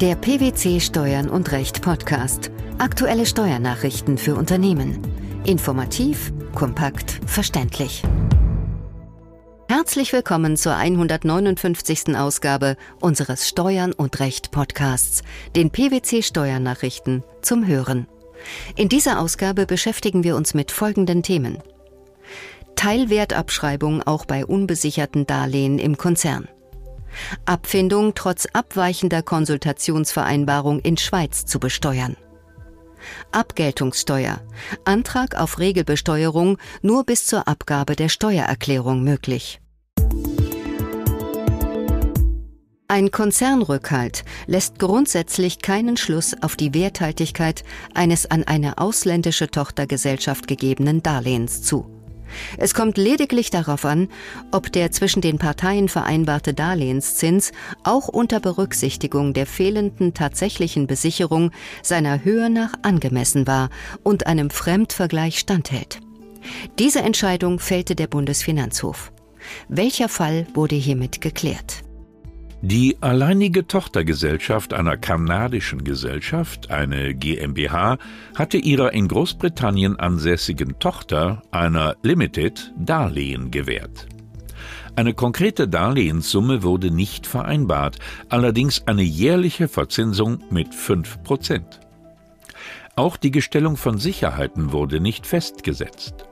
Der PwC Steuern und Recht Podcast. Aktuelle Steuernachrichten für Unternehmen. Informativ, kompakt, verständlich. Herzlich willkommen zur 159. Ausgabe unseres Steuern und Recht Podcasts, den PwC Steuernachrichten zum Hören. In dieser Ausgabe beschäftigen wir uns mit folgenden Themen. Teilwertabschreibung auch bei unbesicherten Darlehen im Konzern. Abfindung trotz abweichender Konsultationsvereinbarung in Schweiz zu besteuern. Abgeltungssteuer. Antrag auf Regelbesteuerung nur bis zur Abgabe der Steuererklärung möglich. Ein Konzernrückhalt lässt grundsätzlich keinen Schluss auf die Werthaltigkeit eines an eine ausländische Tochtergesellschaft gegebenen Darlehens zu. Es kommt lediglich darauf an, ob der zwischen den Parteien vereinbarte Darlehenszins auch unter Berücksichtigung der fehlenden tatsächlichen Besicherung seiner Höhe nach angemessen war und einem Fremdvergleich standhält. Diese Entscheidung fällte der Bundesfinanzhof. Welcher Fall wurde hiermit geklärt? Die alleinige Tochtergesellschaft einer kanadischen Gesellschaft, eine GmbH, hatte ihrer in Großbritannien ansässigen Tochter, einer Limited, Darlehen gewährt. Eine konkrete Darlehenssumme wurde nicht vereinbart, allerdings eine jährliche Verzinsung mit 5 Prozent. Auch die Gestellung von Sicherheiten wurde nicht festgesetzt.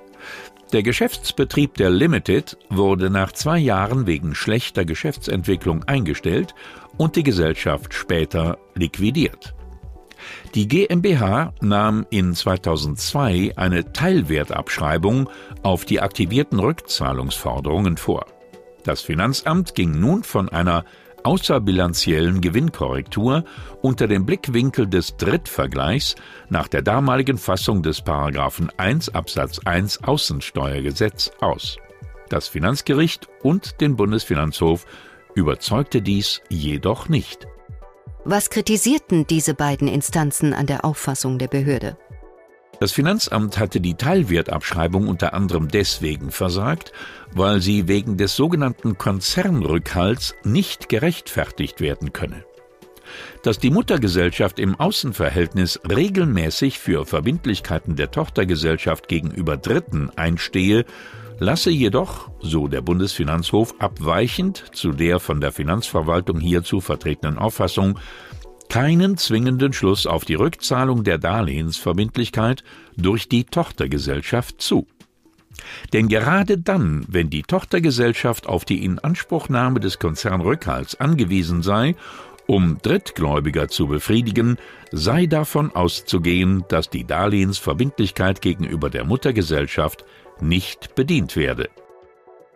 Der Geschäftsbetrieb der Limited wurde nach zwei Jahren wegen schlechter Geschäftsentwicklung eingestellt und die Gesellschaft später liquidiert. Die GmbH nahm in 2002 eine Teilwertabschreibung auf die aktivierten Rückzahlungsforderungen vor. Das Finanzamt ging nun von einer außerbilanziellen Gewinnkorrektur unter dem Blickwinkel des Drittvergleichs nach der damaligen Fassung des Paragraphen 1 Absatz 1 Außensteuergesetz aus. Das Finanzgericht und den Bundesfinanzhof überzeugte dies jedoch nicht. Was kritisierten diese beiden Instanzen an der Auffassung der Behörde? Das Finanzamt hatte die Teilwertabschreibung unter anderem deswegen versagt, weil sie wegen des sogenannten Konzernrückhalts nicht gerechtfertigt werden könne. Dass die Muttergesellschaft im Außenverhältnis regelmäßig für Verbindlichkeiten der Tochtergesellschaft gegenüber Dritten einstehe, lasse jedoch, so der Bundesfinanzhof, abweichend zu der von der Finanzverwaltung hierzu vertretenen Auffassung, keinen zwingenden Schluss auf die Rückzahlung der Darlehensverbindlichkeit durch die Tochtergesellschaft zu. Denn gerade dann, wenn die Tochtergesellschaft auf die Inanspruchnahme des Konzernrückhalts angewiesen sei, um Drittgläubiger zu befriedigen, sei davon auszugehen, dass die Darlehensverbindlichkeit gegenüber der Muttergesellschaft nicht bedient werde.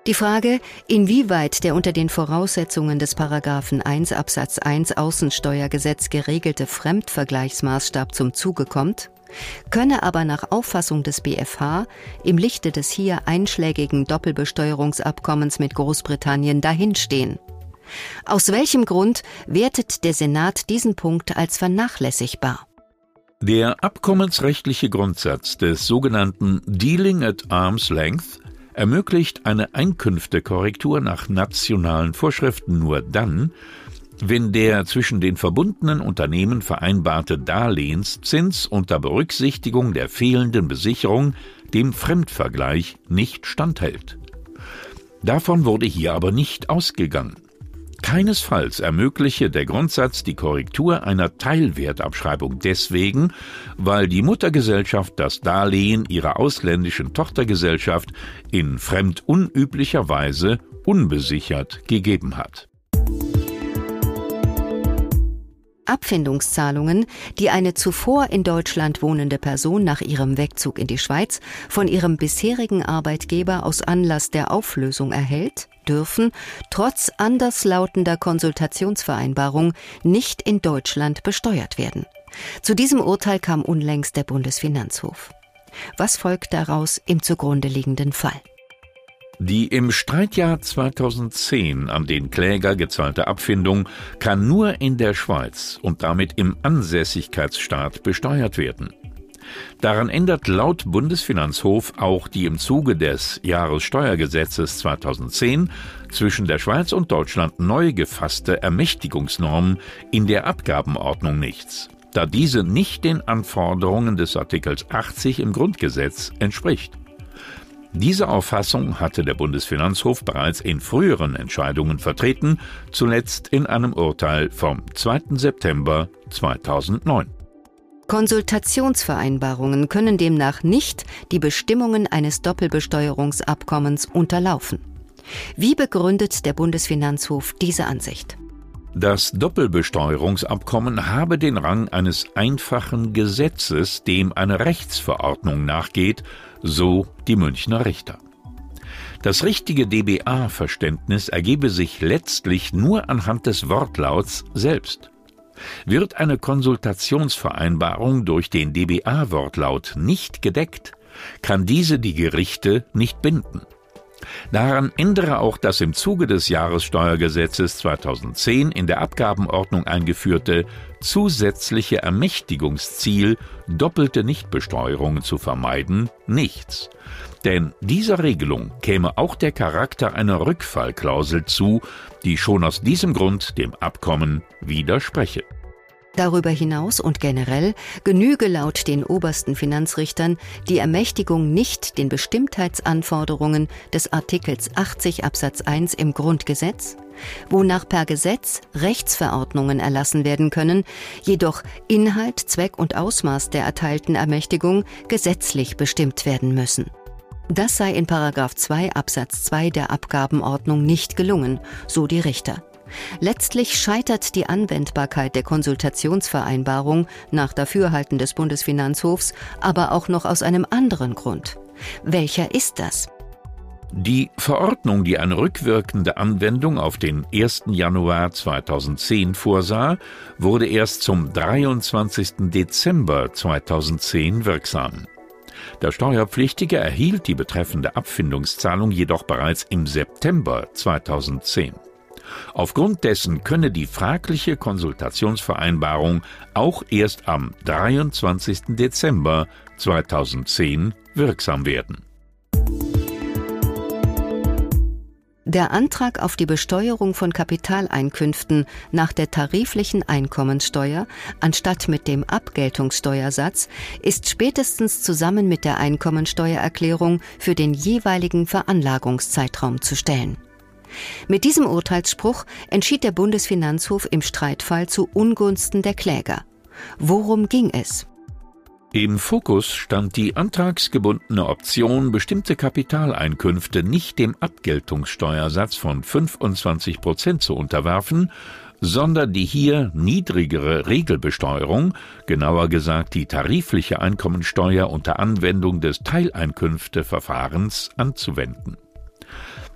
Die Frage, inwieweit der unter den Voraussetzungen des Paragraphen 1 Absatz 1 Außensteuergesetz geregelte Fremdvergleichsmaßstab zum Zuge kommt, könne aber nach Auffassung des BfH im Lichte des hier einschlägigen Doppelbesteuerungsabkommens mit Großbritannien dahinstehen. Aus welchem Grund wertet der Senat diesen Punkt als vernachlässigbar? Der abkommensrechtliche Grundsatz des sogenannten Dealing at Arm's Length ermöglicht eine Einkünftekorrektur nach nationalen Vorschriften nur dann, wenn der zwischen den verbundenen Unternehmen vereinbarte Darlehenszins unter Berücksichtigung der fehlenden Besicherung dem Fremdvergleich nicht standhält. Davon wurde hier aber nicht ausgegangen. Keinesfalls ermögliche der Grundsatz die Korrektur einer Teilwertabschreibung deswegen, weil die Muttergesellschaft das Darlehen ihrer ausländischen Tochtergesellschaft in fremdunüblicher Weise unbesichert gegeben hat. Abfindungszahlungen, die eine zuvor in Deutschland wohnende Person nach ihrem Wegzug in die Schweiz von ihrem bisherigen Arbeitgeber aus Anlass der Auflösung erhält, dürfen, trotz anderslautender Konsultationsvereinbarung, nicht in Deutschland besteuert werden. Zu diesem Urteil kam unlängst der Bundesfinanzhof. Was folgt daraus im zugrunde liegenden Fall? Die im Streitjahr 2010 an den Kläger gezahlte Abfindung kann nur in der Schweiz und damit im Ansässigkeitsstaat besteuert werden. Daran ändert laut Bundesfinanzhof auch die im Zuge des Jahressteuergesetzes 2010 zwischen der Schweiz und Deutschland neu gefasste Ermächtigungsnorm in der Abgabenordnung nichts, da diese nicht den Anforderungen des Artikels 80 im Grundgesetz entspricht. Diese Auffassung hatte der Bundesfinanzhof bereits in früheren Entscheidungen vertreten, zuletzt in einem Urteil vom 2. September 2009. Konsultationsvereinbarungen können demnach nicht die Bestimmungen eines Doppelbesteuerungsabkommens unterlaufen. Wie begründet der Bundesfinanzhof diese Ansicht? Das Doppelbesteuerungsabkommen habe den Rang eines einfachen Gesetzes, dem eine Rechtsverordnung nachgeht, so die Münchner Richter. Das richtige DBA-Verständnis ergebe sich letztlich nur anhand des Wortlauts selbst. Wird eine Konsultationsvereinbarung durch den DBA-Wortlaut nicht gedeckt, kann diese die Gerichte nicht binden. Daran ändere auch das im Zuge des Jahressteuergesetzes 2010 in der Abgabenordnung eingeführte zusätzliche Ermächtigungsziel, doppelte Nichtbesteuerungen zu vermeiden, nichts. Denn dieser Regelung käme auch der Charakter einer Rückfallklausel zu, die schon aus diesem Grund dem Abkommen widerspreche. Darüber hinaus und generell genüge laut den obersten Finanzrichtern die Ermächtigung nicht den Bestimmtheitsanforderungen des Artikels 80 Absatz 1 im Grundgesetz, wonach per Gesetz Rechtsverordnungen erlassen werden können, jedoch Inhalt, Zweck und Ausmaß der erteilten Ermächtigung gesetzlich bestimmt werden müssen. Das sei in 2 Absatz 2 der Abgabenordnung nicht gelungen, so die Richter. Letztlich scheitert die Anwendbarkeit der Konsultationsvereinbarung nach Dafürhalten des Bundesfinanzhofs aber auch noch aus einem anderen Grund. Welcher ist das? Die Verordnung, die eine rückwirkende Anwendung auf den 1. Januar 2010 vorsah, wurde erst zum 23. Dezember 2010 wirksam. Der Steuerpflichtige erhielt die betreffende Abfindungszahlung jedoch bereits im September 2010. Aufgrund dessen könne die fragliche Konsultationsvereinbarung auch erst am 23. Dezember 2010 wirksam werden. Der Antrag auf die Besteuerung von Kapitaleinkünften nach der tariflichen Einkommensteuer anstatt mit dem Abgeltungssteuersatz ist spätestens zusammen mit der Einkommensteuererklärung für den jeweiligen Veranlagungszeitraum zu stellen. Mit diesem Urteilsspruch entschied der Bundesfinanzhof im Streitfall zu Ungunsten der Kläger. Worum ging es? Im Fokus stand die antragsgebundene Option, bestimmte Kapitaleinkünfte nicht dem Abgeltungssteuersatz von 25 Prozent zu unterwerfen, sondern die hier niedrigere Regelbesteuerung, genauer gesagt die tarifliche Einkommensteuer unter Anwendung des Teileinkünfteverfahrens anzuwenden.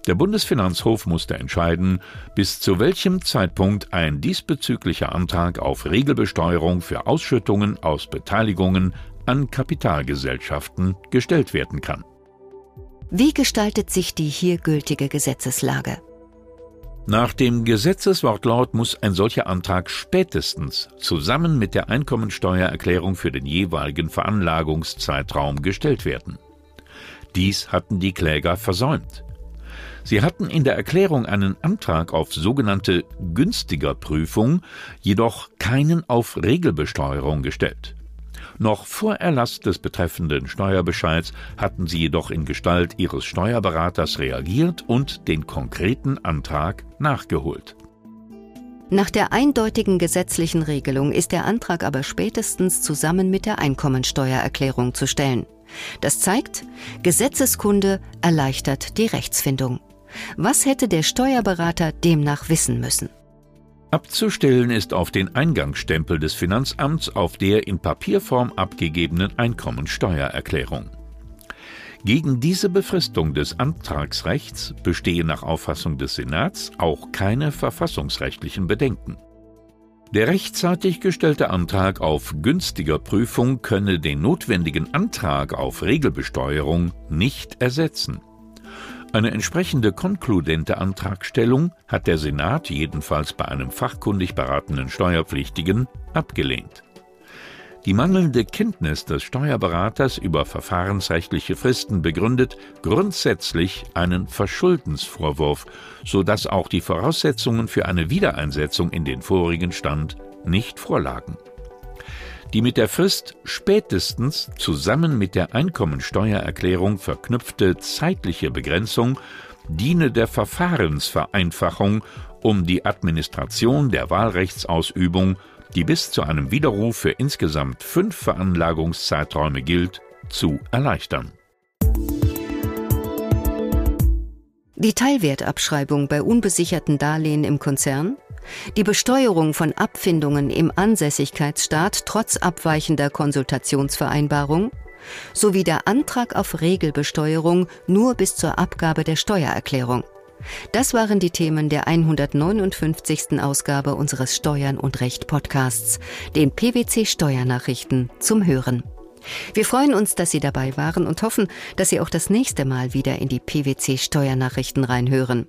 Der Bundesfinanzhof musste entscheiden, bis zu welchem Zeitpunkt ein diesbezüglicher Antrag auf Regelbesteuerung für Ausschüttungen aus Beteiligungen an Kapitalgesellschaften gestellt werden kann. Wie gestaltet sich die hier gültige Gesetzeslage? Nach dem Gesetzeswortlaut muss ein solcher Antrag spätestens zusammen mit der Einkommensteuererklärung für den jeweiligen Veranlagungszeitraum gestellt werden. Dies hatten die Kläger versäumt. Sie hatten in der Erklärung einen Antrag auf sogenannte günstiger Prüfung, jedoch keinen auf Regelbesteuerung gestellt. Noch vor Erlass des betreffenden Steuerbescheids hatten sie jedoch in Gestalt ihres Steuerberaters reagiert und den konkreten Antrag nachgeholt. Nach der eindeutigen gesetzlichen Regelung ist der Antrag aber spätestens zusammen mit der Einkommensteuererklärung zu stellen. Das zeigt, Gesetzeskunde erleichtert die Rechtsfindung. Was hätte der Steuerberater demnach wissen müssen? Abzustellen ist auf den Eingangsstempel des Finanzamts auf der in Papierform abgegebenen Einkommensteuererklärung. Gegen diese Befristung des Antragsrechts bestehe nach Auffassung des Senats auch keine verfassungsrechtlichen Bedenken. Der rechtzeitig gestellte Antrag auf günstiger Prüfung könne den notwendigen Antrag auf Regelbesteuerung nicht ersetzen. Eine entsprechende konkludente Antragstellung hat der Senat jedenfalls bei einem fachkundig beratenen Steuerpflichtigen abgelehnt. Die mangelnde Kenntnis des Steuerberaters über verfahrensrechtliche Fristen begründet grundsätzlich einen Verschuldensvorwurf, so dass auch die Voraussetzungen für eine Wiedereinsetzung in den vorigen Stand nicht vorlagen. Die mit der Frist spätestens zusammen mit der Einkommensteuererklärung verknüpfte zeitliche Begrenzung diene der Verfahrensvereinfachung, um die Administration der Wahlrechtsausübung die bis zu einem Widerruf für insgesamt fünf Veranlagungszeiträume gilt, zu erleichtern. Die Teilwertabschreibung bei unbesicherten Darlehen im Konzern, die Besteuerung von Abfindungen im Ansässigkeitsstaat trotz abweichender Konsultationsvereinbarung sowie der Antrag auf Regelbesteuerung nur bis zur Abgabe der Steuererklärung. Das waren die Themen der 159. Ausgabe unseres Steuern und Recht Podcasts, den PwC Steuernachrichten zum Hören. Wir freuen uns, dass Sie dabei waren und hoffen, dass Sie auch das nächste Mal wieder in die PwC Steuernachrichten reinhören.